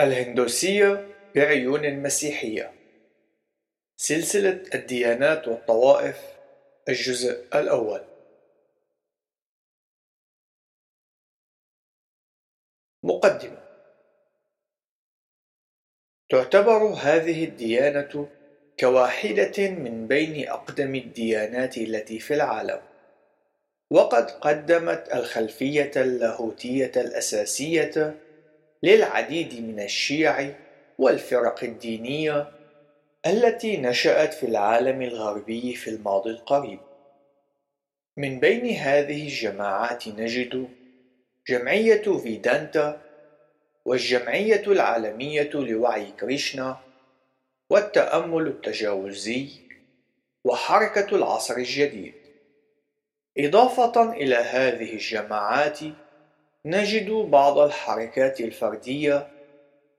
الهندوسية بعيون مسيحية سلسلة الديانات والطوائف الجزء الأول. مقدمة. تعتبر هذه الديانة كواحدة من بين أقدم الديانات التي في العالم. وقد قدمت الخلفية اللاهوتية الأساسية للعديد من الشيع والفرق الدينية التي نشأت في العالم الغربي في الماضي القريب. من بين هذه الجماعات نجد جمعية فيدانتا والجمعية العالمية لوعي كريشنا والتأمل التجاوزي وحركة العصر الجديد. إضافة إلى هذه الجماعات نجد بعض الحركات الفردية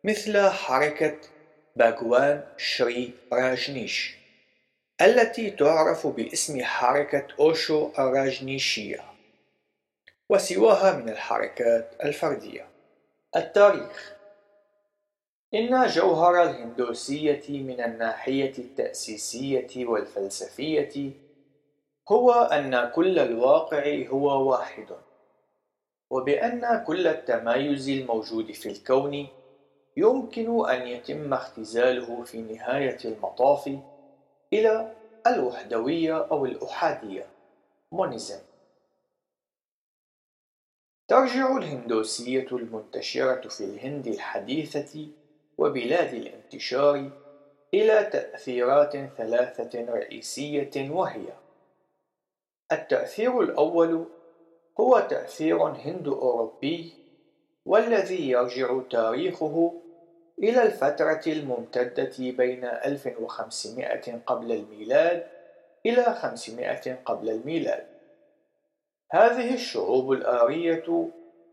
مثل حركة باغوان شري راجنيش التي تعرف باسم حركة أوشو الراجنيشية وسواها من الحركات الفردية. التاريخ إن جوهر الهندوسية من الناحية التأسيسية والفلسفية هو أن كل الواقع هو واحد. وبأن كل التمايز الموجود في الكون يمكن أن يتم اختزاله في نهاية المطاف إلى الوحدوية أو الأحادية. مونيزم. ترجع الهندوسية المنتشرة في الهند الحديثة وبلاد الانتشار إلى تأثيرات ثلاثة رئيسية وهي التأثير الأول هو تأثير هند-أوروبي والذي يرجع تاريخه إلى الفترة الممتدة بين 1500 قبل الميلاد إلى 500 قبل الميلاد. هذه الشعوب الآرية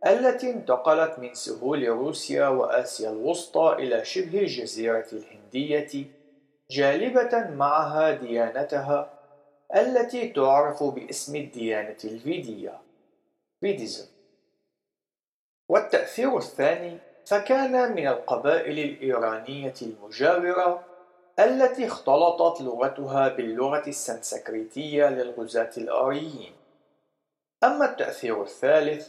التي انتقلت من سهول روسيا وآسيا الوسطى إلى شبه الجزيرة الهندية جالبة معها ديانتها التي تعرف باسم الديانة الفيدية بيديزم والتأثير الثاني فكان من القبائل الإيرانية المجاورة التي اختلطت لغتها باللغة السنسكريتية للغزاة الآريين. أما التأثير الثالث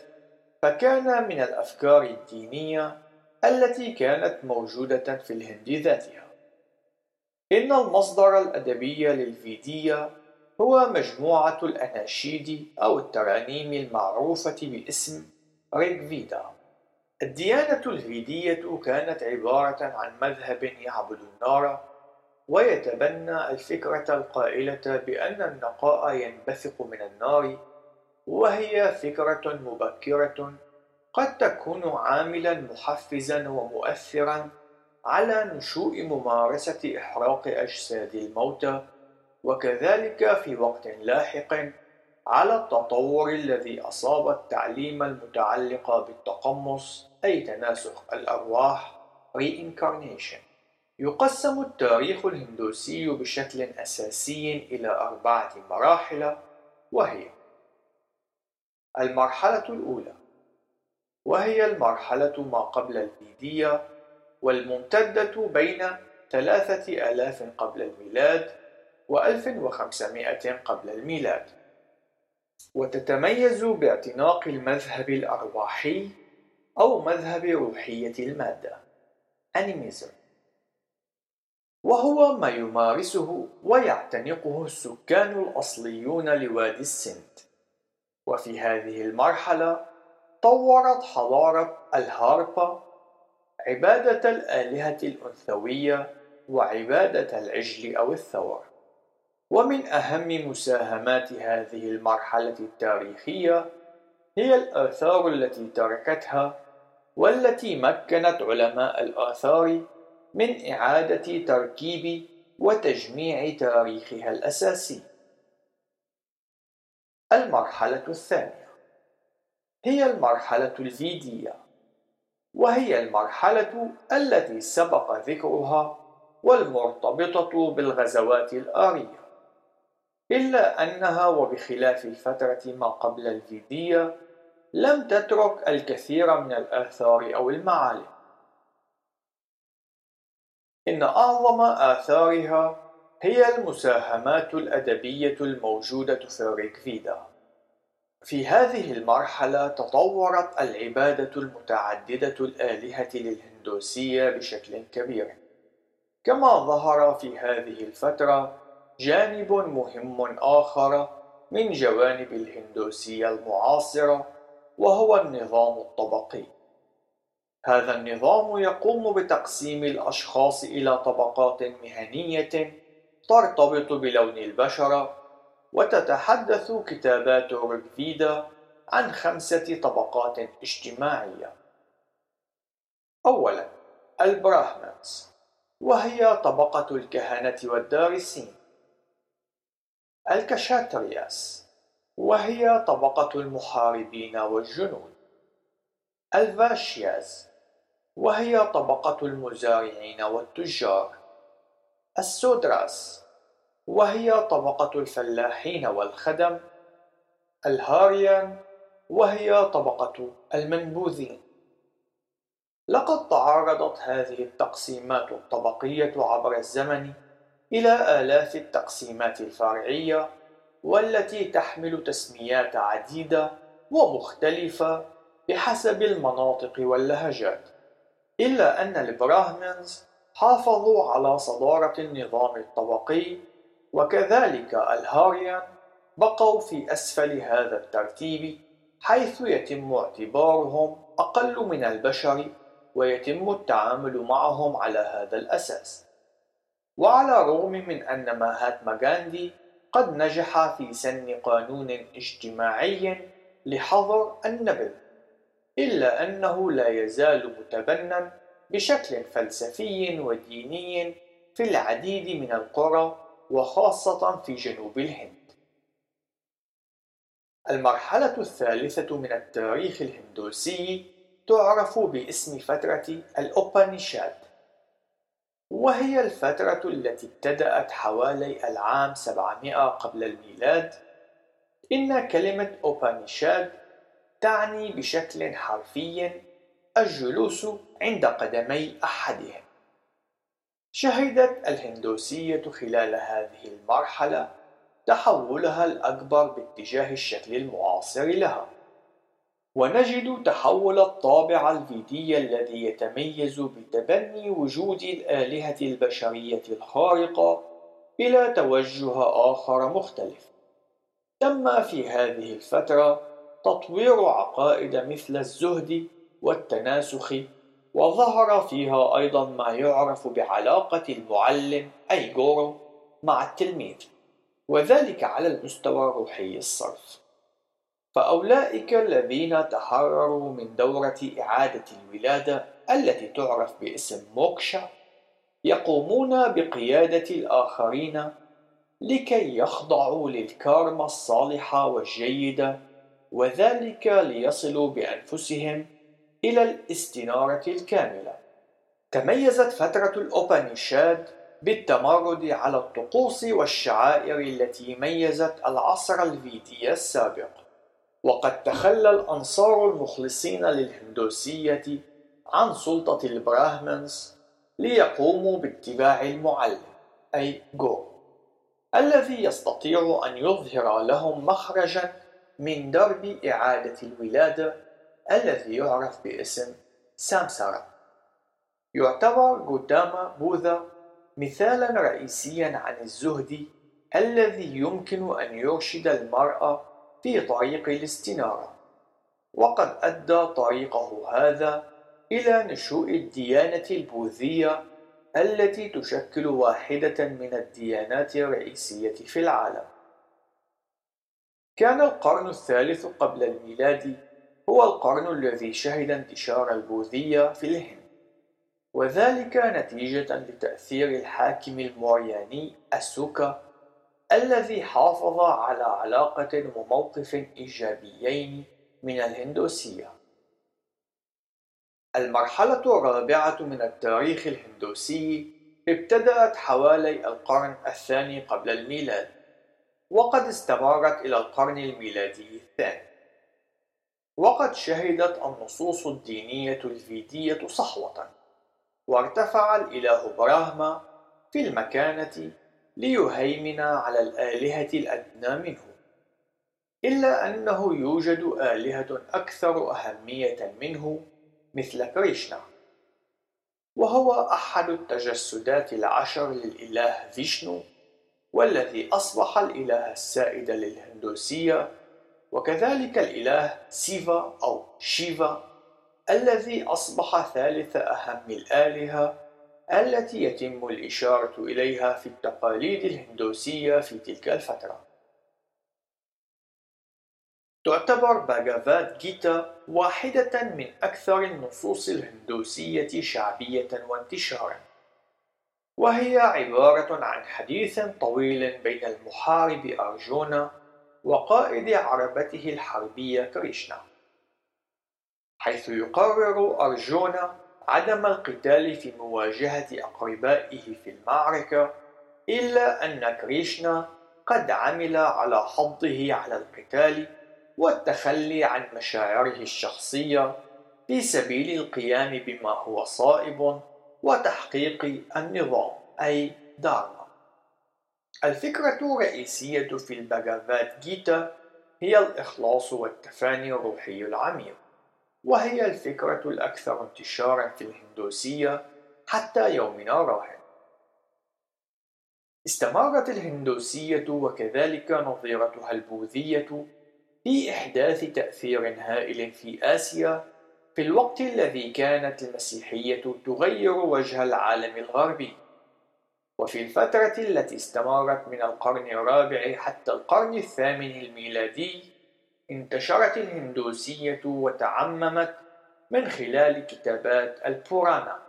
فكان من الأفكار الدينية التي كانت موجودة في الهند ذاتها. إن المصدر الأدبي للفيدية هو مجموعة الأناشيد أو الترانيم المعروفة باسم ريغفيدا الديانة الفيدية كانت عبارة عن مذهب يعبد النار ويتبنى الفكرة القائلة بأن النقاء ينبثق من النار وهي فكرة مبكرة قد تكون عاملا محفزا ومؤثرا على نشوء ممارسة إحراق أجساد الموتى وكذلك في وقت لاحق على التطور الذي أصاب التعليم المتعلق بالتقمص أي تناسخ الأرواح reincarnation يقسم التاريخ الهندوسي بشكل أساسي إلى أربعة مراحل وهي المرحلة الأولى وهي المرحلة ما قبل الفيدية والممتدة بين ثلاثة آلاف قبل الميلاد و1500 قبل الميلاد. وتتميز باعتناق المذهب الأرواحي أو مذهب روحية المادة. أنيميزم. وهو ما يمارسه ويعتنقه السكان الأصليون لوادي السند. وفي هذه المرحلة طورت حضارة الهاربا عبادة الآلهة الأنثوية وعبادة العجل أو الثور. ومن أهم مساهمات هذه المرحلة التاريخية هي الآثار التي تركتها والتي مكنت علماء الآثار من إعادة تركيب وتجميع تاريخها الأساسي. المرحلة الثانية هي المرحلة الفيدية، وهي المرحلة التي سبق ذكرها والمرتبطة بالغزوات الآرية. إلا أنها وبخلاف الفترة ما قبل الفيدية لم تترك الكثير من الآثار أو المعالم. إن أعظم آثارها هي المساهمات الأدبية الموجودة في الريكفيدا في هذه المرحلة تطورت العبادة المتعددة الآلهة للهندوسية بشكل كبير. كما ظهر في هذه الفترة جانب مهم آخر من جوانب الهندوسية المعاصرة وهو النظام الطبقي. هذا النظام يقوم بتقسيم الأشخاص إلى طبقات مهنية ترتبط بلون البشرة وتتحدث كتابات ريكفيدا عن خمسة طبقات اجتماعية. أولا البراهمانز وهي طبقة الكهنة والدارسين الكشاترياس وهي طبقة المحاربين والجنود. الفاشياز وهي طبقة المزارعين والتجار. السودراس وهي طبقة الفلاحين والخدم. الهاريان وهي طبقة المنبوذين. لقد تعرضت هذه التقسيمات الطبقية عبر الزمن إلى آلاف التقسيمات الفرعية والتي تحمل تسميات عديدة ومختلفة بحسب المناطق واللهجات إلا أن البراهمنز حافظوا على صدارة النظام الطبقي وكذلك الهاريان بقوا في أسفل هذا الترتيب حيث يتم اعتبارهم أقل من البشر ويتم التعامل معهم على هذا الأساس. وعلى الرغم من أن ماهاتما غاندي قد نجح في سن قانون اجتماعي لحظر النبذ إلا أنه لا يزال متبنى بشكل فلسفي وديني في العديد من القرى وخاصة في جنوب الهند. المرحلة الثالثة من التاريخ الهندوسي تعرف باسم فترة الأوبانيشاد وهي الفترة التي ابتدأت حوالي العام 700 قبل الميلاد. إن كلمة أوبانيشاد تعني بشكل حرفي الجلوس عند قدمي أحدهم. شهدت الهندوسية خلال هذه المرحلة تحولها الأكبر باتجاه الشكل المعاصر لها. ونجد تحول الطابع الفيدي الذي يتميز بتبني وجود الآلهة البشرية الخارقة إلى توجه آخر مختلف. تم في هذه الفترة تطوير عقائد مثل الزهد والتناسخ وظهر فيها أيضا ما يعرف بعلاقة المعلم أي جورو مع التلميذ وذلك على المستوى الروحي الصرف. فأولئك الذين تحرروا من دورة إعادة الولادة التي تعرف باسم موكشا يقومون بقيادة الآخرين لكي يخضعوا للكارما الصالحة والجيدة وذلك ليصلوا بأنفسهم إلى الاستنارة الكاملة. تميزت فترة الأوبانيشاد بالتمرد على الطقوس والشعائر التي ميزت العصر الفيدي السابق. وقد تخلى الأنصار المخلصين للهندوسية عن سلطة البراهمنز ليقوموا باتباع المعلم أي جو الذي يستطيع أن يظهر لهم مخرجا من درب إعادة الولادة الذي يعرف باسم سامسارا. يعتبر غوتاما بوذا مثالا رئيسيا عن الزهد الذي يمكن أن يرشد المرأة في طريق الاستنارة. وقد أدى طريقه هذا إلى نشوء الديانة البوذية التي تشكل واحدة من الديانات الرئيسية في العالم. كان القرن الثالث قبل الميلاد هو القرن الذي شهد انتشار البوذية في الهند. وذلك نتيجة لتأثير الحاكم المورياني أسوكا الذي حافظ على علاقة وموقف إيجابيين من الهندوسية. المرحلة الرابعة من التاريخ الهندوسي ابتدأت حوالي القرن الثاني قبل الميلاد وقد استمرت إلى القرن الميلادي الثاني. وقد شهدت النصوص الدينية الفيدية صحوة وارتفع الإله براهما في المكانة ليهيمن على الآلهة الأدنى منه. إلا أنه يوجد آلهة أكثر أهمية منه مثل كريشنا وهو أحد التجسدات العشر للإله فيشنو والذي أصبح الإله السائد للهندوسية وكذلك الإله سيفا أو شيفا الذي أصبح ثالث أهم الآلهة التي يتم الإشارة إليها في التقاليد الهندوسية في تلك الفترة. تعتبر باغافات جيتا واحدة من أكثر النصوص الهندوسية شعبية وانتشارا وهي عبارة عن حديث طويل بين المحارب أرجونا وقائد عربته الحربية كريشنا حيث يقرر أرجونا عدم القتال في مواجهة أقربائه في المعركة إلا أن كريشنا قد عمل على حضه على القتال والتخلي عن مشاعره الشخصية في سبيل القيام بما هو صائب وتحقيق النظام أي دارما الفكرة الرئيسية في الباغافات جيتا هي الإخلاص والتفاني الروحي العميق. وهي الفكرة الأكثر انتشارا في الهندوسية حتى يومنا راهن استمرت الهندوسية وكذلك نظيرتها البوذية في إحداث تأثير هائل في آسيا في الوقت الذي كانت المسيحية تغير وجه العالم الغربي. وفي الفترة التي استمرت من القرن الرابع حتى القرن الثامن الميلادي انتشرت الهندوسية وتعممت من خلال كتابات البورانا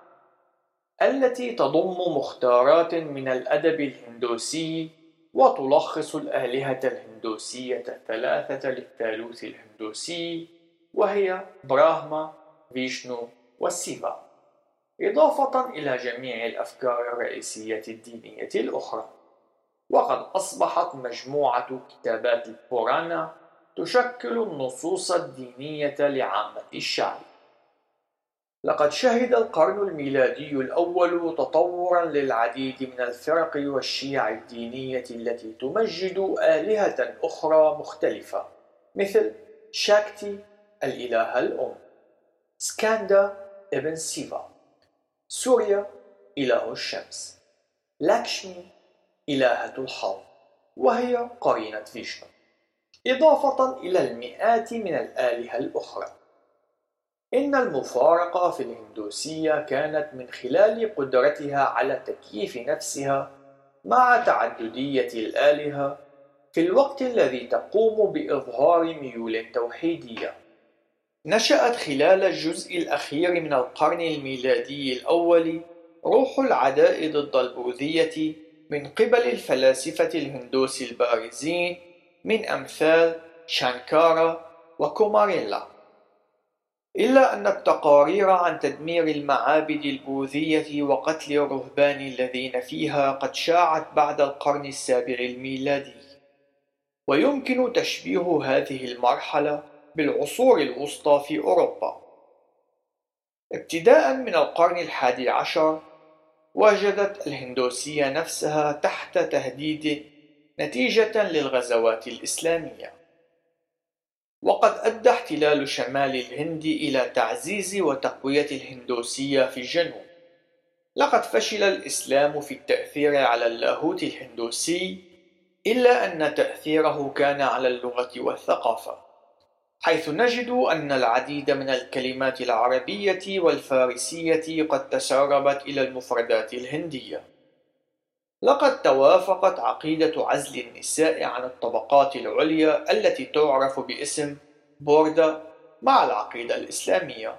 التي تضم مختارات من الأدب الهندوسي وتلخص الآلهة الهندوسية الثلاثة للثالوث الهندوسي وهي براهما، فيشنو وسيفا إضافة إلى جميع الأفكار الرئيسية الدينية الأخرى وقد أصبحت مجموعة كتابات البورانا تشكل النصوص الدينية لعامة الشعب. لقد شهد القرن الميلادي الأول تطورا للعديد من الفرق والشيع الدينية التي تمجد آلهة أخرى مختلفة مثل شاكتي الإله الأم سكاندا ابن سيفا سوريا إله الشمس لاكشمي إلهة الحظ وهي قرينة فيشنو. إضافة إلى المئات من الآلهة الأخرى إن المفارقة في الهندوسية كانت من خلال قدرتها على تكييف نفسها مع تعددية الآلهة في الوقت الذي تقوم بإظهار ميول توحيدية. نشأت خلال الجزء الأخير من القرن الميلادي الأول روح العداء ضد البوذية من قبل الفلاسفة الهندوس البارزين من أمثال شانكارا وكوماريلا. إلا أن التقارير عن تدمير المعابد البوذية وقتل الرهبان الذين فيها قد شاعت بعد القرن السابع الميلادي. ويمكن تشبيه هذه المرحلة بالعصور الوسطى في أوروبا. ابتداء من القرن الحادي عشر وجدت الهندوسية نفسها تحت تهديد نتيجة للغزوات الإسلامية. وقد أدى احتلال شمال الهند إلى تعزيز وتقوية الهندوسية في الجنوب. لقد فشل الإسلام في التأثير على اللاهوت الهندوسي إلا أن تأثيره كان على اللغة والثقافة حيث نجد أن العديد من الكلمات العربية والفارسية قد تسربت إلى المفردات الهندية. لقد توافقت عقيدة عزل النساء عن الطبقات العليا التي تعرف باسم بوردا مع العقيدة الإسلامية.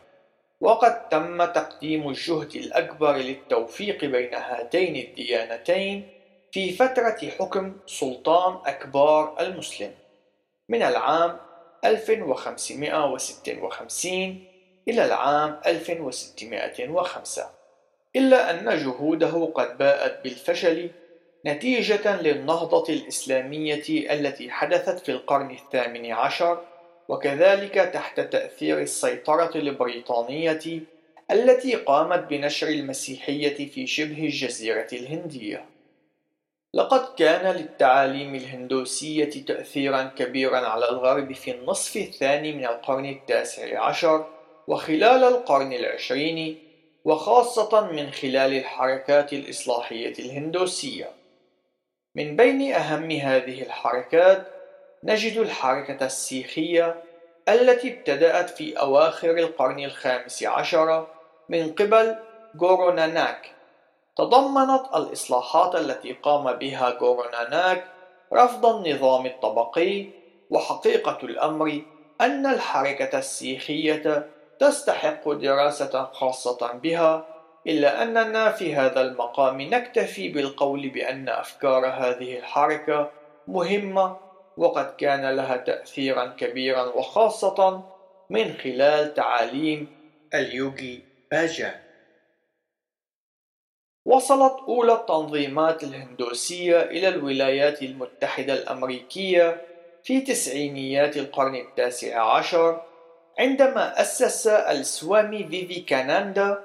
وقد تم تقديم الجهد الأكبر للتوفيق بين هاتين الديانتين في فترة حكم سلطان أكبار المسلم من العام 1556 إلى العام 1605 إلا أن جهوده قد باءت بالفشل نتيجة للنهضة الإسلامية التي حدثت في القرن الثامن عشر وكذلك تحت تأثير السيطرة البريطانية التي قامت بنشر المسيحية في شبه الجزيرة الهندية. لقد كان للتعاليم الهندوسية تأثيرا كبيرا على الغرب في النصف الثاني من القرن التاسع عشر وخلال القرن العشرين وخاصة من خلال الحركات الإصلاحية الهندوسية. من بين أهم هذه الحركات نجد الحركة السيخية التي ابتدأت في أواخر القرن الخامس عشر من قبل غوروناناك تضمنت الإصلاحات التي قام بها غوروناناك رفض النظام الطبقي وحقيقة الأمر أن الحركة السيخية تستحق دراسة خاصة بها إلا أننا في هذا المقام نكتفي بالقول بأن أفكار هذه الحركة مهمة وقد كان لها تأثيرا كبيرا وخاصة من خلال تعاليم اليوغي باجان وصلت أولى التنظيمات الهندوسية إلى الولايات المتحدة الأمريكية في تسعينيات القرن التاسع عشر عندما أسس السوامي فيفيكاناندا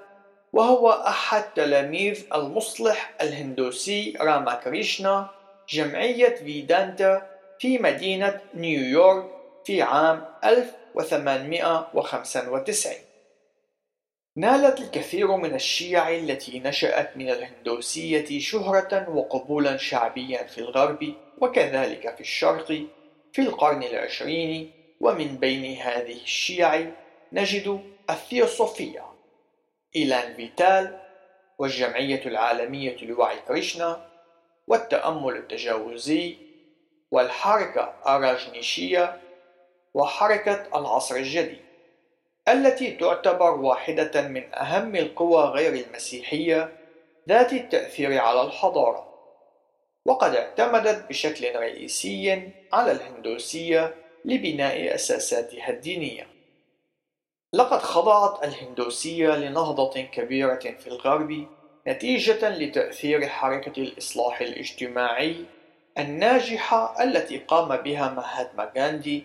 وهو أحد تلاميذ المصلح الهندوسي راماكريشنا جمعية فيدانتا في مدينة نيويورك في عام 1895 نالت الكثير من الشيع التي نشأت من الهندوسية شهرة وقبولا شعبيا في الغرب وكذلك في الشرق في القرن العشرين ومن بين هذه الشيع نجد الثيوصوفية إيلان فيتال والجمعية العالمية لوعي كريشنا والتأمل التجاوزي والحركة الراجنيشية وحركة العصر الجديد التي تعتبر واحدة من أهم القوى غير المسيحية ذات التأثير على الحضارة وقد اعتمدت بشكل رئيسي على الهندوسية لبناء أساساتها الدينية. لقد خضعت الهندوسية لنهضة كبيرة في الغرب نتيجة لتأثير حركة الإصلاح الاجتماعي الناجحة التي قام بها مهاتما غاندي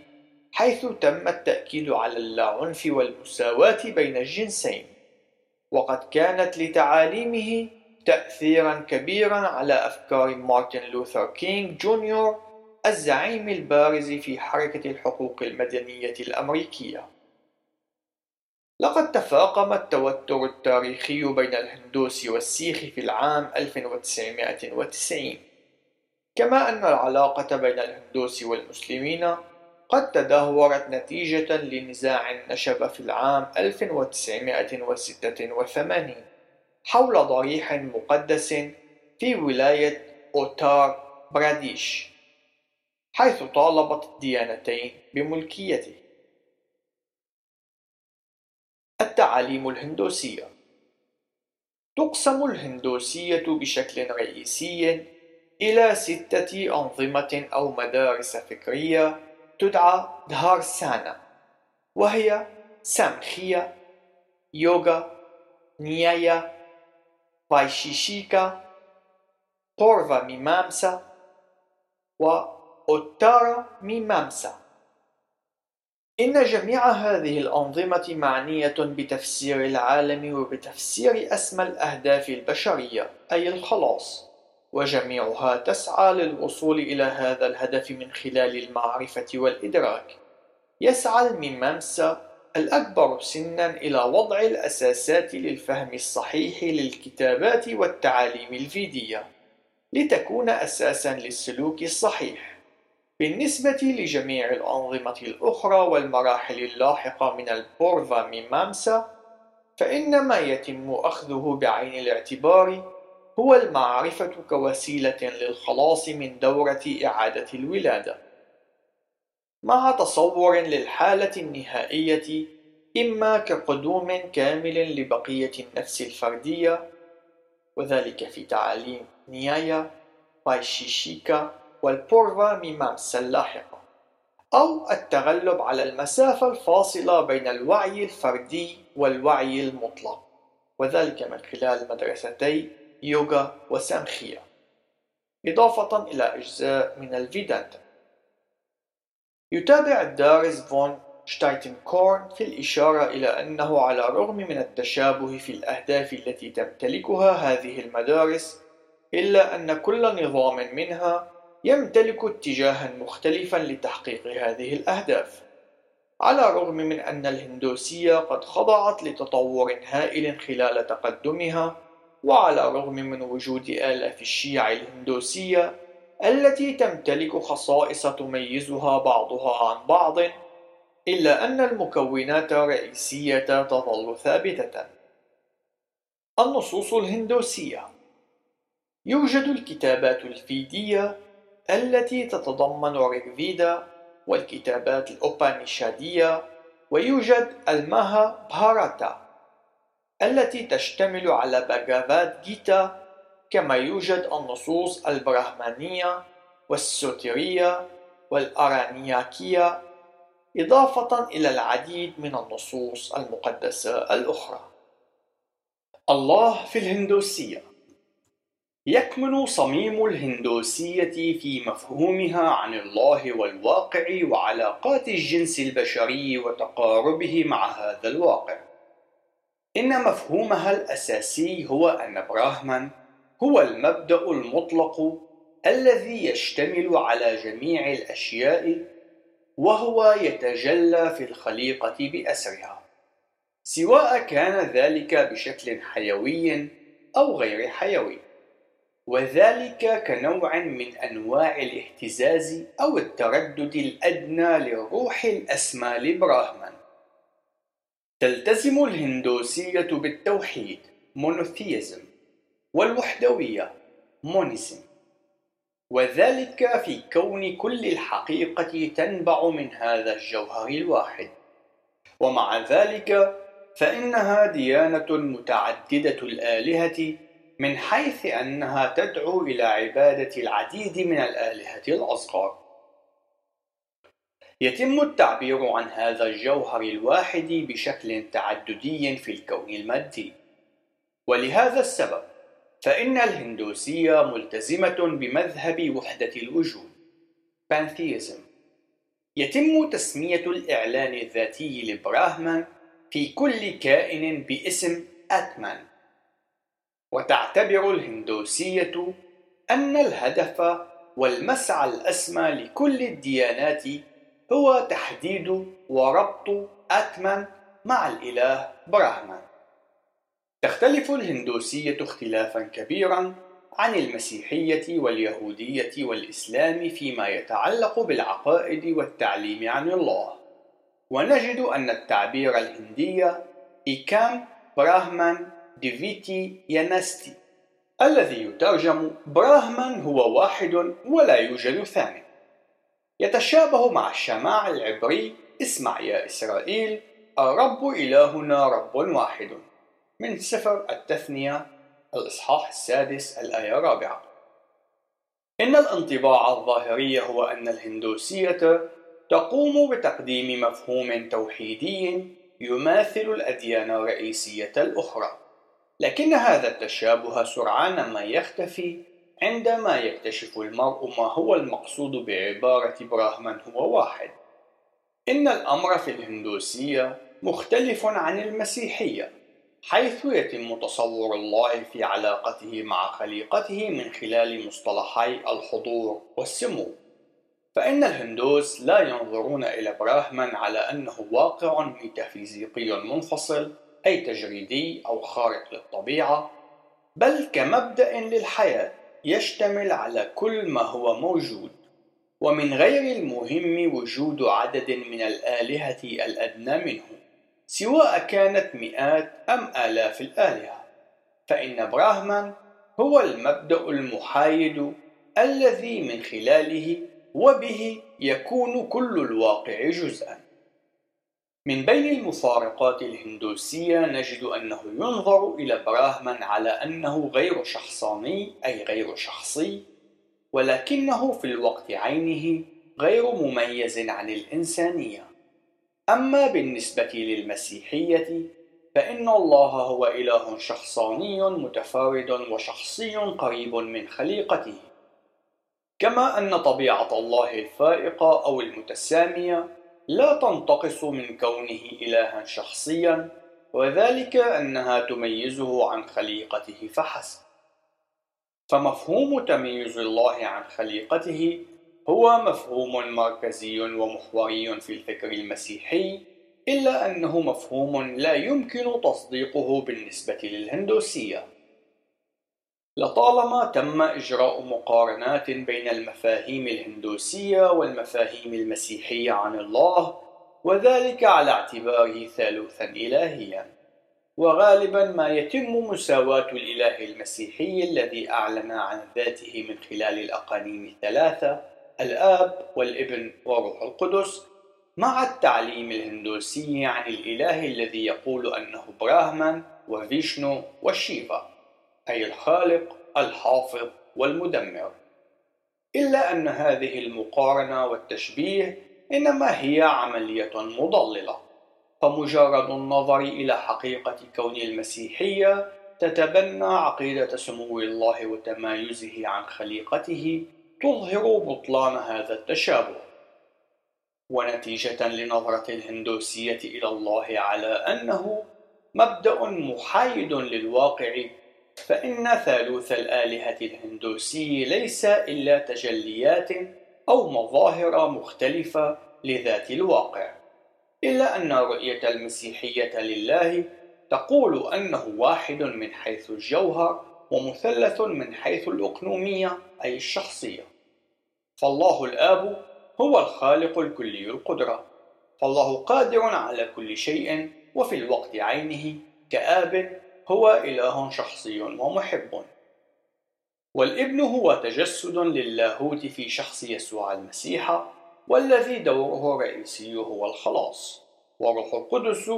حيث تم التأكيد على اللاعنف والمساواة بين الجنسين. وقد كانت لتعاليمه تأثيرا كبيرا على أفكار مارتن لوثر كينغ جونيور الزعيم البارز في حركة الحقوق المدنية الأمريكية. لقد تفاقم التوتر التاريخي بين الهندوس والسيخ في العام 1990 كما أن العلاقة بين الهندوس والمسلمين قد تدهورت نتيجة لنزاع نشب في العام 1986 حول ضريح مقدس في ولاية أوتار براديش. حيث طالبت الديانتين بملكيته. التعاليم الهندوسية تقسم الهندوسية بشكل رئيسي إلى ستة أنظمة أو مدارس فكرية تدعى دهارسانا وهي سامخية يوغا نيايا فايشيشيكا بورفا ميمامسا وأوتارا ميمامسا إن جميع هذه الأنظمة معنية بتفسير العالم وبتفسير أسمى الأهداف البشرية أي الخلاص. وجميعها تسعى للوصول إلى هذا الهدف من خلال المعرفة والإدراك. يسعى الميمامسا الأكبر سنا إلى وضع الأساسات للفهم الصحيح للكتابات والتعاليم الفيدية لتكون أساسا للسلوك الصحيح. بالنسبة لجميع الأنظمة الأخرى والمراحل اللاحقة من البورفا ميمامسا فإن ما يتم أخذه بعين الاعتبار هو المعرفة كوسيلة للخلاص من دورة إعادة الولادة مع تصور للحالة النهائية إما كقدوم كامل لبقية النفس الفردية وذلك في تعاليم نيايا بايشيشيكا والبورفا ميمامسا اللاحقة أو التغلب على المسافة الفاصلة بين الوعي الفردي والوعي المطلق وذلك من خلال مدرستي يوغا وسامخيا إضافة إلى أجزاء من الفيدانتا يتابع دارس فون شتايتنكورن في الإشارة إلى أنه على الرغم من التشابه في الأهداف التي تمتلكها هذه المدارس إلا أن كل نظام منها يمتلك اتجاها مختلفا لتحقيق هذه الأهداف. على الرغم من أن الهندوسية قد خضعت لتطور هائل خلال تقدمها وعلى الرغم من وجود آلاف الشيع الهندوسية التي تمتلك خصائص تميزها بعضها عن بعض إلا أن المكونات الرئيسية تظل ثابتة. النصوص الهندوسية يوجد الكتابات الفيدية التي تتضمن ريغفيدا والكتابات الأوبانيشادية ويوجد الماها بهاراتا التي تشتمل على باغافات جيتا كما يوجد النصوص البراهمانية والسوتيرية والأرانياكية إضافة إلى العديد من النصوص المقدسة الأخرى. الله في الهندوسية. يكمن صميم الهندوسية في مفهومها عن الله والواقع وعلاقات الجنس البشري وتقاربه مع هذا الواقع. إن مفهومها الأساسي هو أن براهمان هو المبدأ المطلق الذي يشتمل على جميع الأشياء وهو يتجلى في الخليقة بأسرها، سواء كان ذلك بشكل حيوي أو غير حيوي. وذلك كنوع من أنواع الاهتزاز أو التردد الأدنى للروح الأسمى لبراهمان. تلتزم الهندوسية بالتوحيد monotheism والوحدوية monism. وذلك في كون كل الحقيقة تنبع من هذا الجوهر الواحد. ومع ذلك فإنها ديانة متعددة الآلهة من حيث أنها تدعو إلى عبادة العديد من الآلهة الأصغر. يتم التعبير عن هذا الجوهر الواحد بشكل تعددي في الكون المادي، ولهذا السبب فإن الهندوسية ملتزمة بمذهب وحدة الوجود pantheism. يتم تسمية الإعلان الذاتي لبراهمان في كل كائن باسم أتمان وتعتبر الهندوسية أن الهدف والمسعى الأسمى لكل الديانات هو تحديد وربط أتمن مع الإله براهمان. تختلف الهندوسية اختلافا كبيرا عن المسيحية واليهودية والإسلام فيما يتعلق بالعقائد والتعليم عن الله. ونجد أن التعبير الهندي إيكام براهمان ديفيتي يانستي الذي يترجم براهمان هو واحد ولا يوجد ثاني. يتشابه مع الشماع العبري اسمع يا إسرائيل الرب إلهنا رب واحد. من سفر التثنية الإصحاح السادس الآية الرابعة. إن الانطباع الظاهري هو أن الهندوسية تقوم بتقديم مفهوم توحيدي يماثل الأديان الرئيسية الأخرى. لكن هذا التشابه سرعان ما يختفي عندما يكتشف المرء ما هو المقصود بعبارة براهمان هو واحد. إن الأمر في الهندوسية مختلف عن المسيحية حيث يتم تصور الله في علاقته مع خليقته من خلال مصطلحي الحضور والسمو. فإن الهندوس لا ينظرون إلى براهمان على أنه واقع ميتافيزيقي منفصل أي تجريدي أو خارق للطبيعة بل كمبدأ للحياة يشتمل على كل ما هو موجود. ومن غير المهم وجود عدد من الآلهة الأدنى منه سواء كانت مئات أم آلاف الآلهة. فإن براهمان هو المبدأ المحايد الذي من خلاله وبه يكون كل الواقع جزءا. من بين المفارقات الهندوسية نجد أنه ينظر إلى براهمان على أنه غير شخصاني أي غير شخصي ولكنه في الوقت عينه غير مميز عن الإنسانية. أما بالنسبة للمسيحية فإن الله هو إله شخصاني متفارد وشخصي قريب من خليقته. كما أن طبيعة الله الفائقة أو المتسامية لا تنتقص من كونه إلها شخصيا وذلك أنها تميزه عن خليقته فحسب. فمفهوم تميز الله عن خليقته هو مفهوم مركزي ومحوري في الفكر المسيحي إلا أنه مفهوم لا يمكن تصديقه بالنسبة للهندوسية. لطالما تم إجراء مقارنات بين المفاهيم الهندوسية والمفاهيم المسيحية عن الله وذلك على اعتباره ثالوثا إلهيا. وغالبا ما يتم مساواة الإله المسيحي الذي أعلن عن ذاته من خلال الأقانيم الثلاثة الآب والابن وروح القدس مع التعليم الهندوسي عن الإله الذي يقول أنه براهمان وفيشنو وشيفا. أي الخالق الحافظ والمدمر. إلا أن هذه المقارنة والتشبيه إنما هي عملية مضللة فمجرد النظر إلى حقيقة كون المسيحية تتبنى عقيدة سمو الله وتمايزه عن خليقته تظهر بطلان هذا التشابه. ونتيجة لنظرة الهندوسية إلى الله على أنه مبدأ محايد للواقع فإن ثالوث الآلهة الهندوسي ليس إلا تجليات أو مظاهر مختلفة لذات الواقع إلا أن رؤية المسيحية لله تقول أنه واحد من حيث الجوهر ومثلث من حيث الأقنومية أي الشخصية. فالله الآب هو الخالق الكلي القدرة. فالله قادر على كل شيء وفي الوقت عينه كآب هو إله شخصي ومحب. والابن هو تجسد للاهوت في شخص يسوع المسيح والذي دوره الرئيسي هو الخلاص. وروح القدس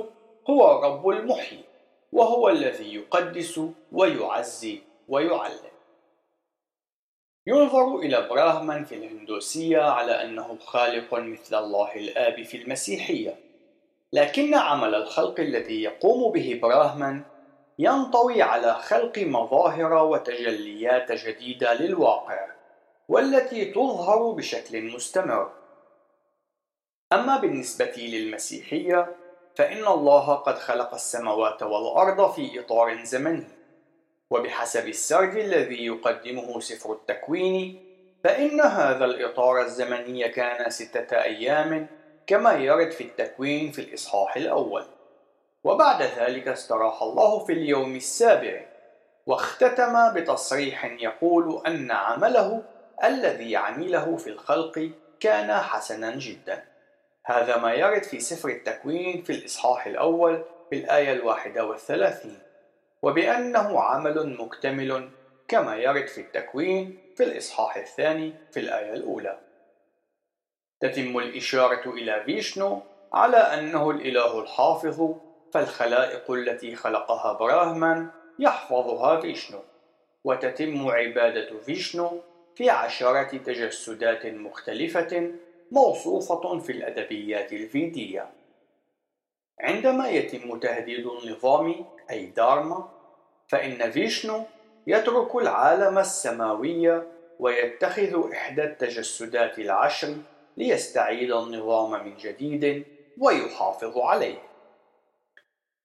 هو رب المحيي وهو الذي يقدس ويعزي ويعلم. ينظر إلى براهمان في الهندوسية على أنه خالق مثل الله الآب في المسيحية لكن عمل الخلق الذي يقوم به براهمان ينطوي على خلق مظاهر وتجليات جديدة للواقع والتي تظهر بشكل مستمر. أما بالنسبة للمسيحية فإن الله قد خلق السماوات والأرض في إطار زمني. وبحسب السرد الذي يقدمه سفر التكوين فإن هذا الإطار الزمني كان ستة أيام كما يرد في التكوين في الإصحاح الأول. وبعد ذلك استراح الله في اليوم السابع واختتم بتصريح يقول أن عمله الذي عمله في الخلق كان حسنا جدا. هذا ما يرد في سفر التكوين في الإصحاح الأول في الآية الواحدة والثلاثين وبأنه عمل مكتمل كما يرد في التكوين في الإصحاح الثاني في الآية الأولى. تتم الإشارة إلى فيشنو على أنه الإله الحافظ فالخلائق التي خلقها براهمان يحفظها فيشنو وتتم عبادة فيشنو في عشرة تجسدات مختلفة موصوفة في الأدبيات الفيدية. عندما يتم تهديد النظام أي دارما فإن فيشنو يترك العالم السماوي ويتخذ إحدى التجسدات العشر ليستعيد النظام من جديد ويحافظ عليه.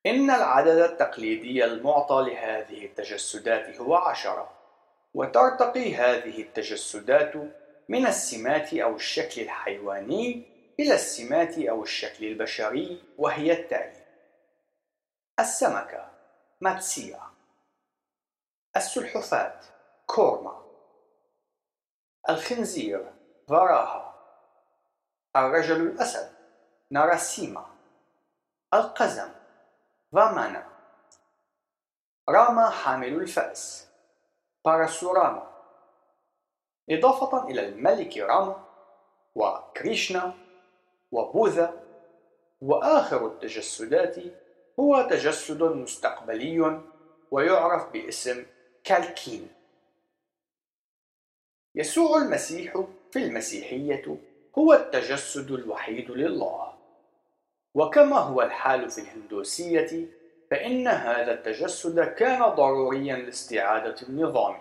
إن العدد التقليدي المعطى لهذه التجسدات هو عشرة وترتقي هذه التجسدات من السمات أو الشكل الحيواني إلى السمات أو الشكل البشري وهي التالي السمكة ماتسيا. السلحفاة كورما. الخنزير فراها. الرجل الأسد ناراسيما. القزم فامانا راما حامل الفأس. باراسوراما إضافة إلى الملك راما وكريشنا وبوذا وآخر التجسدات هو تجسد مستقبلي ويعرف باسم كالكين. يسوع المسيح في المسيحية هو التجسد الوحيد لله. وكما هو الحال في الهندوسية فإن هذا التجسد كان ضروريا لاستعادة النظام.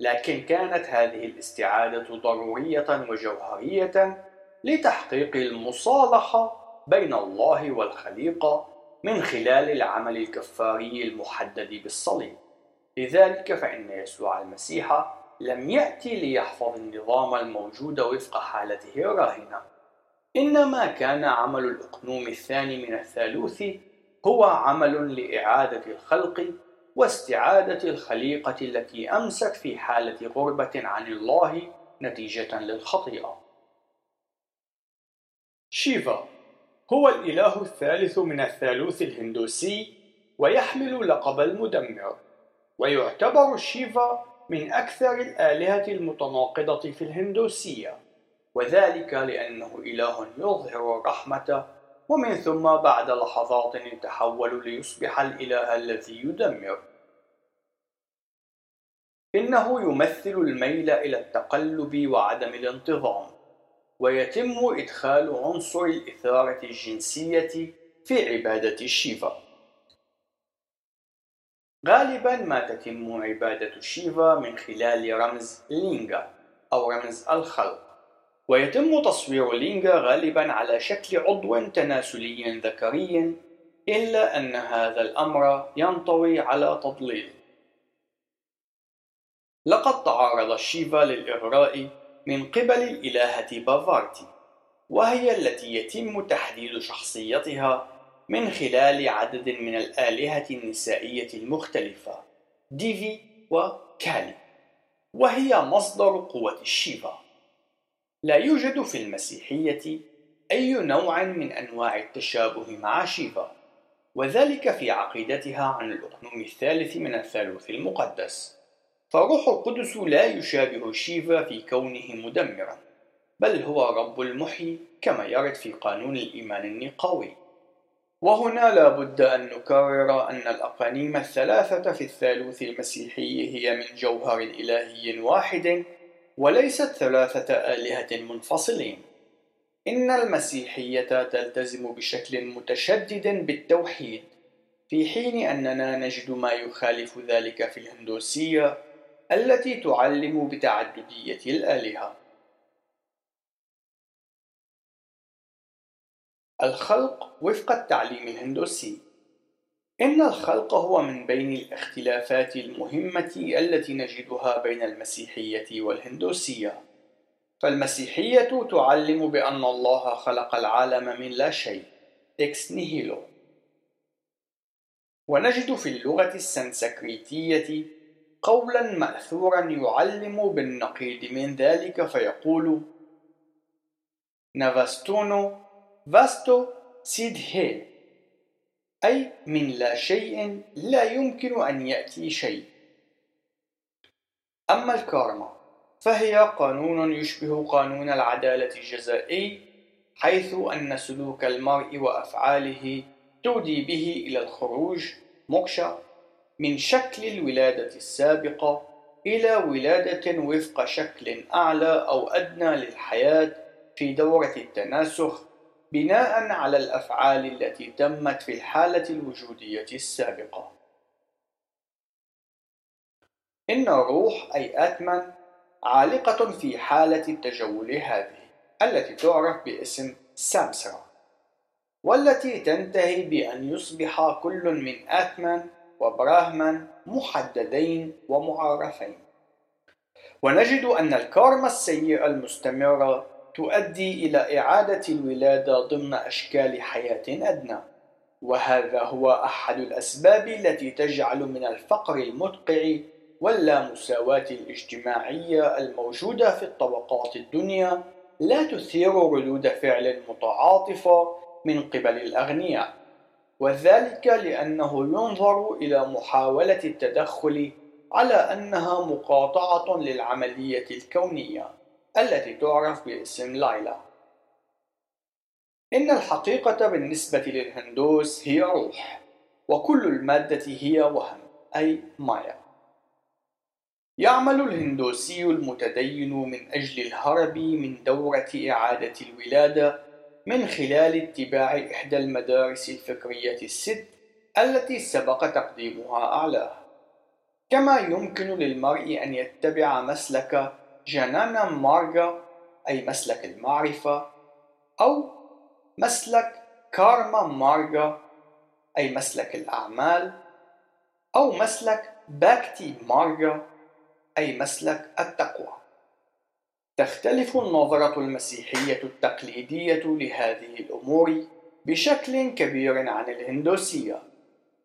لكن كانت هذه الاستعادة ضرورية وجوهرية لتحقيق المصالحة بين الله والخليقة من خلال العمل الكفاري المحدد بالصليب. لذلك فإن يسوع المسيح لم يأتي ليحفظ النظام الموجود وفق حالته الراهنة. إنما كان عمل الأقنوم الثاني من الثالوث هو عمل لإعادة الخلق واستعادة الخليقة التي أمست في حالة غربة عن الله نتيجة للخطيئة. شيفا هو الإله الثالث من الثالوث الهندوسي ويحمل لقب المدمر، ويعتبر شيفا من أكثر الآلهة المتناقضة في الهندوسية، وذلك لأنه إله يظهر الرحمة ومن ثم بعد لحظات يتحول ليصبح الإله الذي يدمر. إنه يمثل الميل إلى التقلب وعدم الانتظام ويتم إدخال عنصر الإثارة الجنسية في عبادة الشيفا غالبا ما تتم عبادة شيفا من خلال رمز لينغا أو رمز الخلق. ويتم تصوير لينغا غالبا على شكل عضو تناسلي ذكري إلا أن هذا الأمر ينطوي على تضليل. لقد تعرض شيفا للإغراء من قبل الإلهة بافارتي وهي التي يتم تحديد شخصيتها من خلال عدد من الآلهة النسائية المختلفة ديفي وكالي وهي مصدر قوة الشيفا لا يوجد في المسيحية أي نوع من أنواع التشابه مع شيفا وذلك في عقيدتها عن الأقنوم الثالث من الثالوث المقدس. فروح القدس لا يشابه شيفا في كونه مدمرا بل هو رب المحيي كما يرد في قانون الإيمان النقاوي وهنا لا بد أن نكرر أن الأقانيم الثلاثة في الثالوث المسيحي هي من جوهر إلهي واحد وليست ثلاثة آلهة منفصلين. إن المسيحية تلتزم بشكل متشدد بالتوحيد، في حين أننا نجد ما يخالف ذلك في الهندوسية التي تعلم بتعددية الآلهة. الخلق وفق التعليم الهندوسي إن الخلق هو من بين الاختلافات المهمة التي نجدها بين المسيحية والهندوسية. فالمسيحية تعلم بأن الله خلق العالم من لا شيء إكس نيهيلو. ونجد في اللغة السنسكريتية قولا مأثورا يعلم بالنقيض من ذلك فيقول نافاستونو فاستو سيد هي أي من لا شيء لا يمكن أن يأتي شيء. أما الكارما فهي قانون يشبه قانون العدالة الجزائي حيث أن سلوك المرء وأفعاله تودي به إلى الخروج موكشا من شكل الولادة السابقة إلى ولادة وفق شكل أعلى أو أدنى للحياة في دورة التناسخ بناء على الأفعال التي تمت في الحالة الوجودية السابقة. إن الروح أي آتمان عالقة في حالة التجول هذه التي تعرف باسم سامسرا والتي تنتهي بأن يصبح كل من آتمان وبراهمان محددين ومعرفين ونجد أن الكارما السيئة المستمرة تؤدي إلى إعادة الولادة ضمن أشكال حياة أدنى. وهذا هو أحد الأسباب التي تجعل من الفقر المدقع واللامساواة الاجتماعية الموجودة في الطبقات الدنيا لا تثير ردود فعل متعاطفة من قبل الأغنياء. وذلك لأنه ينظر إلى محاولة التدخل على أنها مقاطعة للعملية الكونية. التي تعرف باسم ليلى. إن الحقيقة بالنسبة للهندوس هي روح وكل المادة هي وهم أي مايا. يعمل الهندوسي المتدين من أجل الهرب من دورة إعادة الولادة من خلال اتباع إحدى المدارس الفكرية الست التي سبق تقديمها أعلاه. كما يمكن للمرء أن يتبع مسلك جانانا مارغا أي مسلك المعرفة أو مسلك كارما مارجا أي مسلك الأعمال أو مسلك باكتي مارجا أي مسلك التقوى. تختلف النظرة المسيحية التقليدية لهذه الأمور بشكل كبير عن الهندوسية.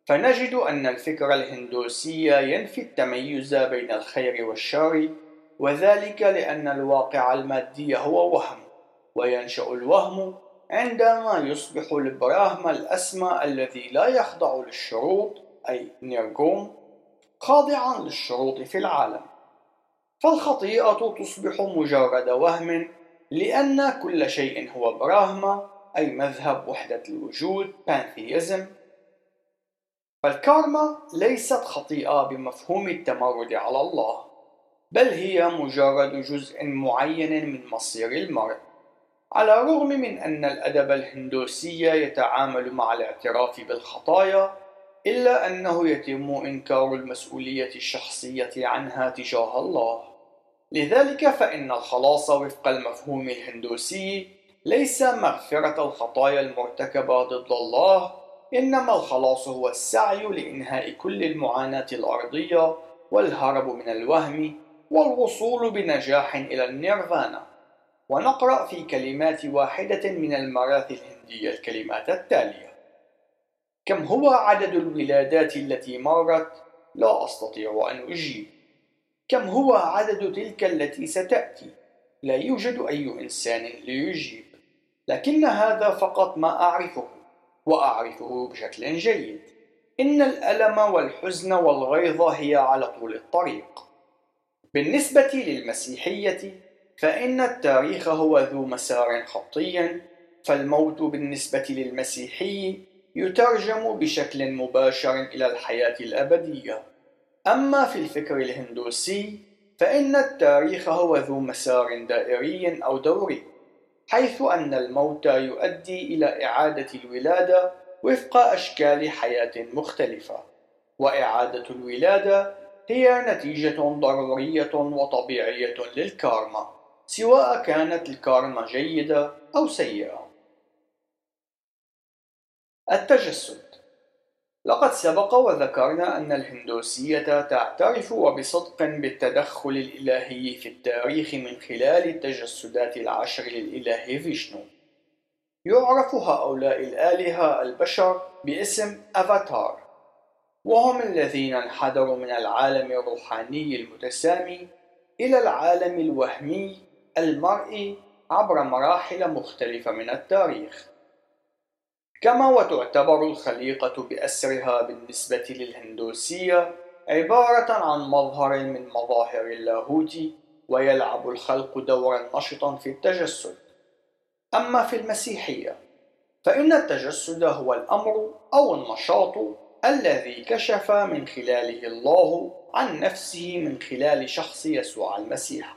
فنجد أن الفكر الهندوسي ينفي التميز بين الخير والشر وذلك لأن الواقع المادي هو وهم وينشأ الوهم عندما يصبح البراهما الأسمى الذي لا يخضع للشروط أي نيرجوم خاضعا للشروط في العالم. فالخطيئة تصبح مجرد وهم لأن كل شيء هو براهما أي مذهب وحدة الوجود pantheism فالكارما ليست خطيئة بمفهوم التمرد على الله. بل هي مجرد جزء معين من مصير المرء. على الرغم من أن الأدب الهندوسي يتعامل مع الاعتراف بالخطايا إلا أنه يتم إنكار المسؤولية الشخصية عنها تجاه الله. لذلك فإن الخلاص وفق المفهوم الهندوسي ليس مغفرة الخطايا المرتكبة ضد الله إنما الخلاص هو السعي لإنهاء كل المعاناة الأرضية والهرب من الوهم والوصول بنجاح إلى النيرفانا. ونقرأ في كلمات واحدة من المراثي الهندية الكلمات التالية. كم هو عدد الولادات التي مرت؟ لا أستطيع أن أجيب. كم هو عدد تلك التي ستأتي؟ لا يوجد أي إنسان ليجيب. لكن هذا فقط ما أعرفه وأعرفه بشكل جيد. إن الألم والحزن والغيظ هي على طول الطريق. بالنسبة للمسيحية فإن التاريخ هو ذو مسار خطي فالموت بالنسبة للمسيحي يترجم بشكل مباشر إلى الحياة الأبدية. أما في الفكر الهندوسي فإن التاريخ هو ذو مسار دائري أو دوري حيث أن الموت يؤدي إلى إعادة الولادة وفق أشكال حياة مختلفة وإعادة الولادة هي نتيجة ضرورية وطبيعية للكارما سواء كانت الكارما جيدة أو سيئة. التجسد. لقد سبق وذكرنا أن الهندوسية تعترف وبصدق بالتدخل الإلهي في التاريخ من خلال التجسدات العشر للإله فيشنو. يعرف هؤلاء الآلهة البشر باسم أفاتار، وهم الذين انحدروا من العالم الروحاني المتسامي إلى العالم الوهمي المرئي عبر مراحل مختلفة من التاريخ. كما وتعتبر الخليقة بأسرها بالنسبة للهندوسية عبارة عن مظهر من مظاهر اللاهوت ويلعب الخلق دورا نشطا في التجسد أما في المسيحية فإن التجسد هو الأمر أو النشاط الذي كشف من خلاله الله عن نفسه من خلال شخص يسوع المسيح.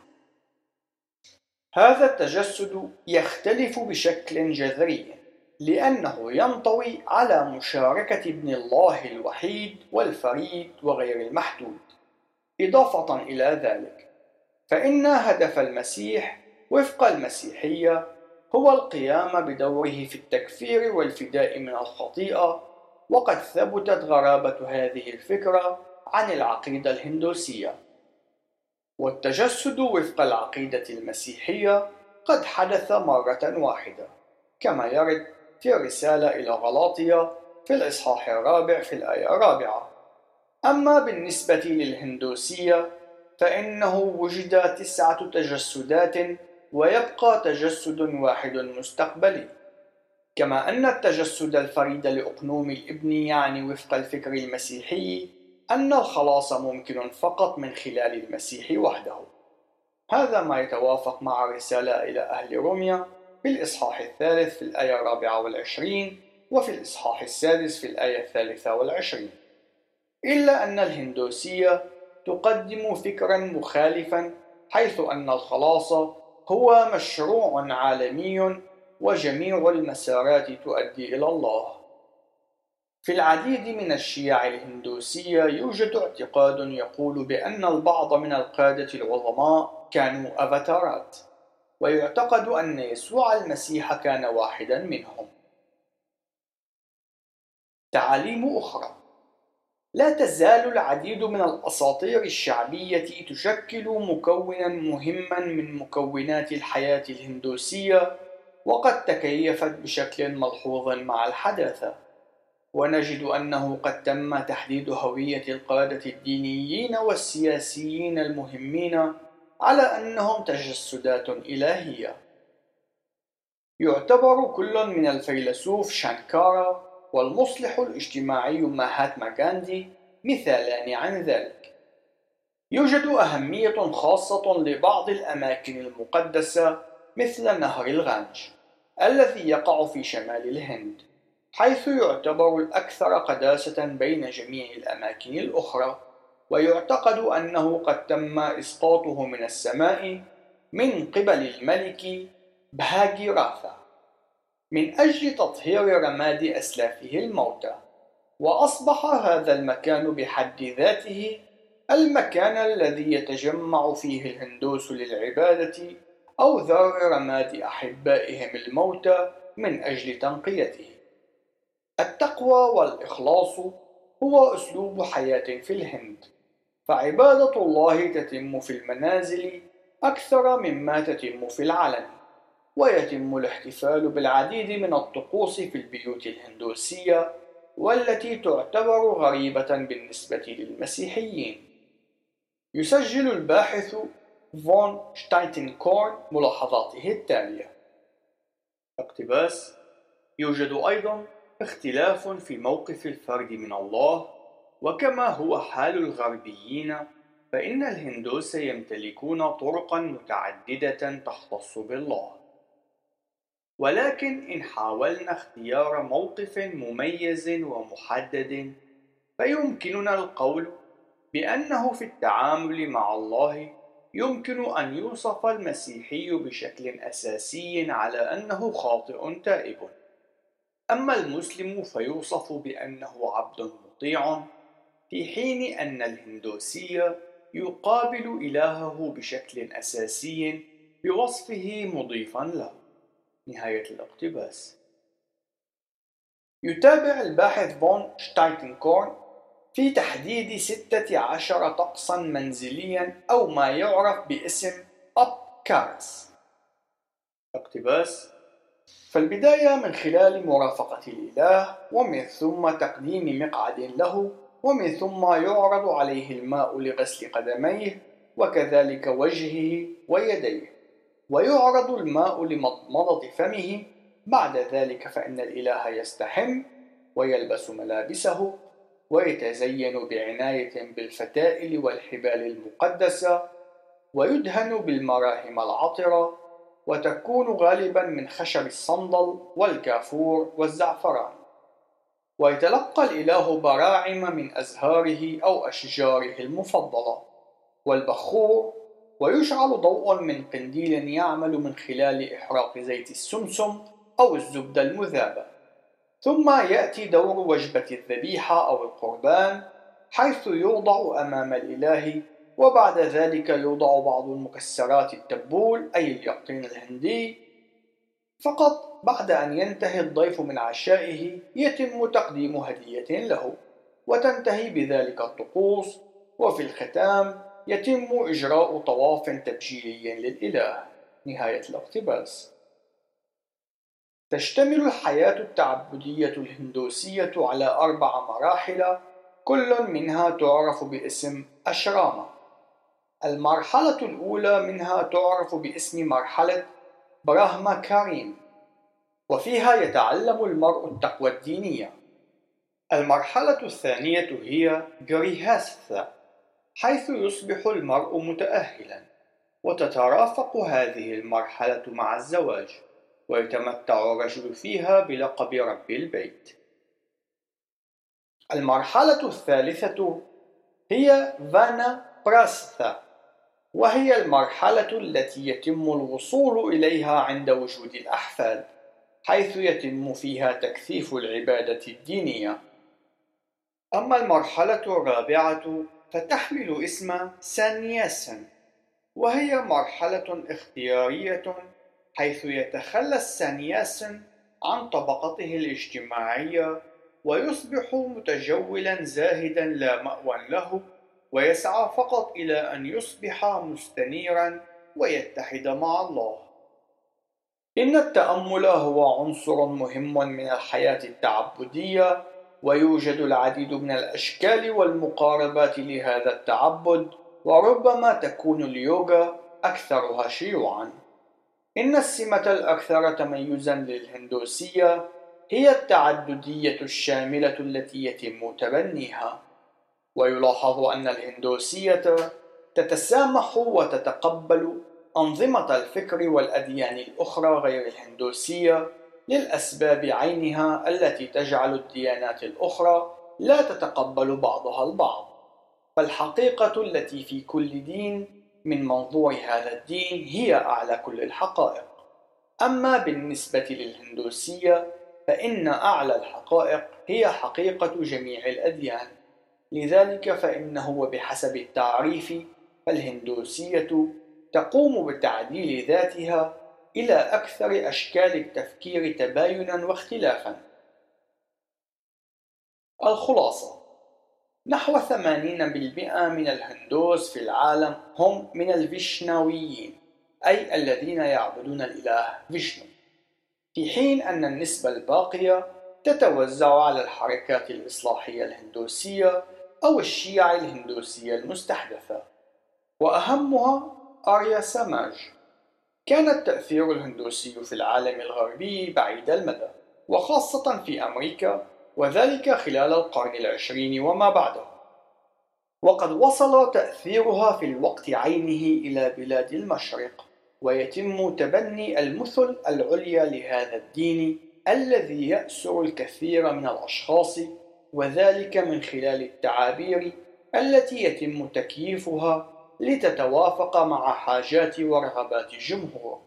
هذا التجسد يختلف بشكل جذري لأنه ينطوي على مشاركة ابن الله الوحيد والفريد وغير المحدود. إضافة إلى ذلك فإن هدف المسيح وفق المسيحية هو القيام بدوره في التكفير والفداء من الخطيئة وقد ثبتت غرابة هذه الفكرة عن العقيدة الهندوسية. والتجسد وفق العقيدة المسيحية قد حدث مرة واحدة كما يرد في الرسالة إلى غلاطيا في الإصحاح الرابع في الآية الرابعة. أما بالنسبة للهندوسية فإنه وجد تسعة تجسدات ويبقى تجسد واحد مستقبلي. كما أن التجسد الفريد لأقنوم الإبن يعني وفق الفكر المسيحي أن الخلاص ممكن فقط من خلال المسيح وحده. هذا ما يتوافق مع الرسالة إلى أهل روميا في الإصحاح الثالث في الآية الرابعة والعشرين وفي الإصحاح السادس في الآية الثالثة والعشرين. إلا أن الهندوسية تقدم فكرا مخالفا حيث أن الخلاص هو مشروع عالمي وجميع المسارات تؤدي إلى الله. في العديد من الشيع الهندوسية يوجد اعتقاد يقول بأن البعض من القادة العظماء كانوا أفاتارات ويعتقد أن يسوع المسيح كان واحدا منهم. تعاليم أخرى. لا تزال العديد من الأساطير الشعبية تشكل مكونا مهما من مكونات الحياة الهندوسية وقد تكيفت بشكل ملحوظ مع الحداثة. ونجد أنه قد تم تحديد هوية القادة الدينيين والسياسيين المهمين على أنهم تجسدات إلهية. يعتبر كل من الفيلسوف شانكارا والمصلح الاجتماعي ماهاتما غاندي مثالان عن ذلك. يوجد أهمية خاصة لبعض الأماكن المقدسة مثل نهر الغانج الذي يقع في شمال الهند حيث يعتبر الأكثر قداسة بين جميع الأماكن الأخرى ويعتقد أنه قد تم إسقاطه من السماء من قبل الملك بهاجيراثا من أجل تطهير رماد أسلافه الموتى وأصبح هذا المكان بحد ذاته المكان الذي يتجمع فيه الهندوس للعبادة أو ذر رماد أحبائهم الموتى من أجل تنقيته. التقوى والإخلاص هو أسلوب حياة في الهند. فعبادة الله تتم في المنازل أكثر مما تتم في العلن ويتم الاحتفال بالعديد من الطقوس في البيوت الهندوسية والتي تعتبر غريبة بالنسبة للمسيحيين. يسجل الباحث فون شتايتنكورن ملاحظاته التالية. اقتباس يوجد أيضا اختلاف في موقف الفرد من الله وكما هو حال الغربيين فإن الهندوس يمتلكون طرقا متعددة تختص بالله. ولكن إن حاولنا اختيار موقف مميز ومحدد فيمكننا القول بأنه في التعامل مع الله يمكن أن يوصف المسيحي بشكل أساسي على أنه خاطئ تائب. أما المسلم فيوصف بأنه عبد مطيع في حين أن الهندوسي يقابل إلهه بشكل أساسي بوصفه مضيفا له. نهاية الاقتباس. يتابع الباحث فون شتايتنكورن في تحديد ستة عشر طقسا منزليا أو ما يعرف باسم أب كارس اقتباس. فالبداية من خلال مرافقة الإله ومن ثم تقديم مقعد له ومن ثم يعرض عليه الماء لغسل قدميه وكذلك وجهه ويديه. ويعرض الماء لمضمضة فمه. بعد ذلك فإن الإله يستحم ويلبس ملابسه. ويتزين بعناية بالفتائل والحبال المقدسة ويدهن بالمراهم العطرة وتكون غالبا من خشب الصندل والكافور والزعفران. ويتلقى الإله براعم من أزهاره أو أشجاره المفضلة والبخور ويشعل ضوء من قنديل يعمل من خلال إحراق زيت السمسم أو الزبدة المذابة. ثم يأتي دور وجبة الذبيحة أو القربان حيث يوضع أمام الإله وبعد ذلك يوضع بعض المكسرات التبول أي اليقطين الهندي. فقط بعد أن ينتهي الضيف من عشائه يتم تقديم هدية له وتنتهي بذلك الطقوس وفي الختام يتم إجراء طواف تبجيلي للإله. نهاية الاقتباس. تشتمل الحياة التعبدية الهندوسية على أربع مراحل كل منها تعرف باسم أشراما. المرحلة الأولى منها تعرف باسم مرحلة براهما كارين وفيها يتعلم المرء التقوى الدينية. المرحلة الثانية هي جريهاستha حيث يصبح المرء متأهلا وتترافق هذه المرحلة مع الزواج. ويتمتع الرجل فيها بلقب رب البيت. المرحلة الثالثة هي فانا براستha وهي المرحلة التي يتم الوصول إليها عند وجود الأحفاد حيث يتم فيها تكثيف العبادة الدينية. أما المرحلة الرابعة فتحمل اسم سانياسن وهي مرحلة اختيارية حيث يتخلى السانياسن عن طبقته الاجتماعية ويصبح متجولا زاهدا لا مأوى له ويسعى فقط إلى أن يصبح مستنيرا ويتحد مع الله إن التأمل هو عنصر مهم من الحياة التعبدية ويوجد العديد من الأشكال والمقاربات لهذا التعبد وربما تكون اليوغا أكثرها شيوعًا. إن السمة الأكثر تميزًا للهندوسية هي التعددية الشاملة التي يتم تبنيها، ويلاحظ أن الهندوسية تتسامح وتتقبل أنظمة الفكر والأديان الأخرى غير الهندوسية للأسباب عينها التي تجعل الديانات الأخرى لا تتقبل بعضها البعض. فالحقيقة التي في كل دين من منظور هذا الدين هي أعلى كل الحقائق. أما بالنسبة للهندوسية فإن أعلى الحقائق هي حقيقة جميع الأديان. لذلك فإنه وبحسب التعريف فالهندوسية تقوم بتعديل ذاتها إلى أكثر أشكال التفكير تباينا واختلافا. الخلاصة نحو 80% من الهندوس في العالم هم من الفيشناويين أي الذين يعبدون الإله فيشنو. في حين أن النسبة الباقية تتوزع على الحركات الإصلاحية الهندوسية أو الشيعة الهندوسية المستحدثة. وأهمها آريا ساماج. كان التأثير الهندوسي في العالم الغربي بعيد المدى وخاصة في أمريكا وذلك خلال القرن العشرين وما بعده. وقد وصل تأثيرها في الوقت عينه إلى بلاد المشرق ويتم تبني المثل العليا لهذا الدين الذي يأسر الكثير من الأشخاص وذلك من خلال التعابير التي يتم تكييفها لتتوافق مع حاجات ورغبات الجمهور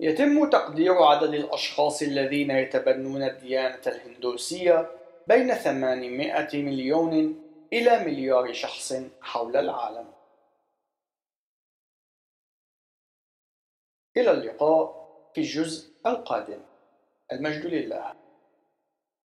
يتم تقدير عدد الأشخاص الذين يتبنون الديانة الهندوسية بين 800 مليون إلى مليار شخص حول العالم. إلى اللقاء في الجزء القادم. المجد لله.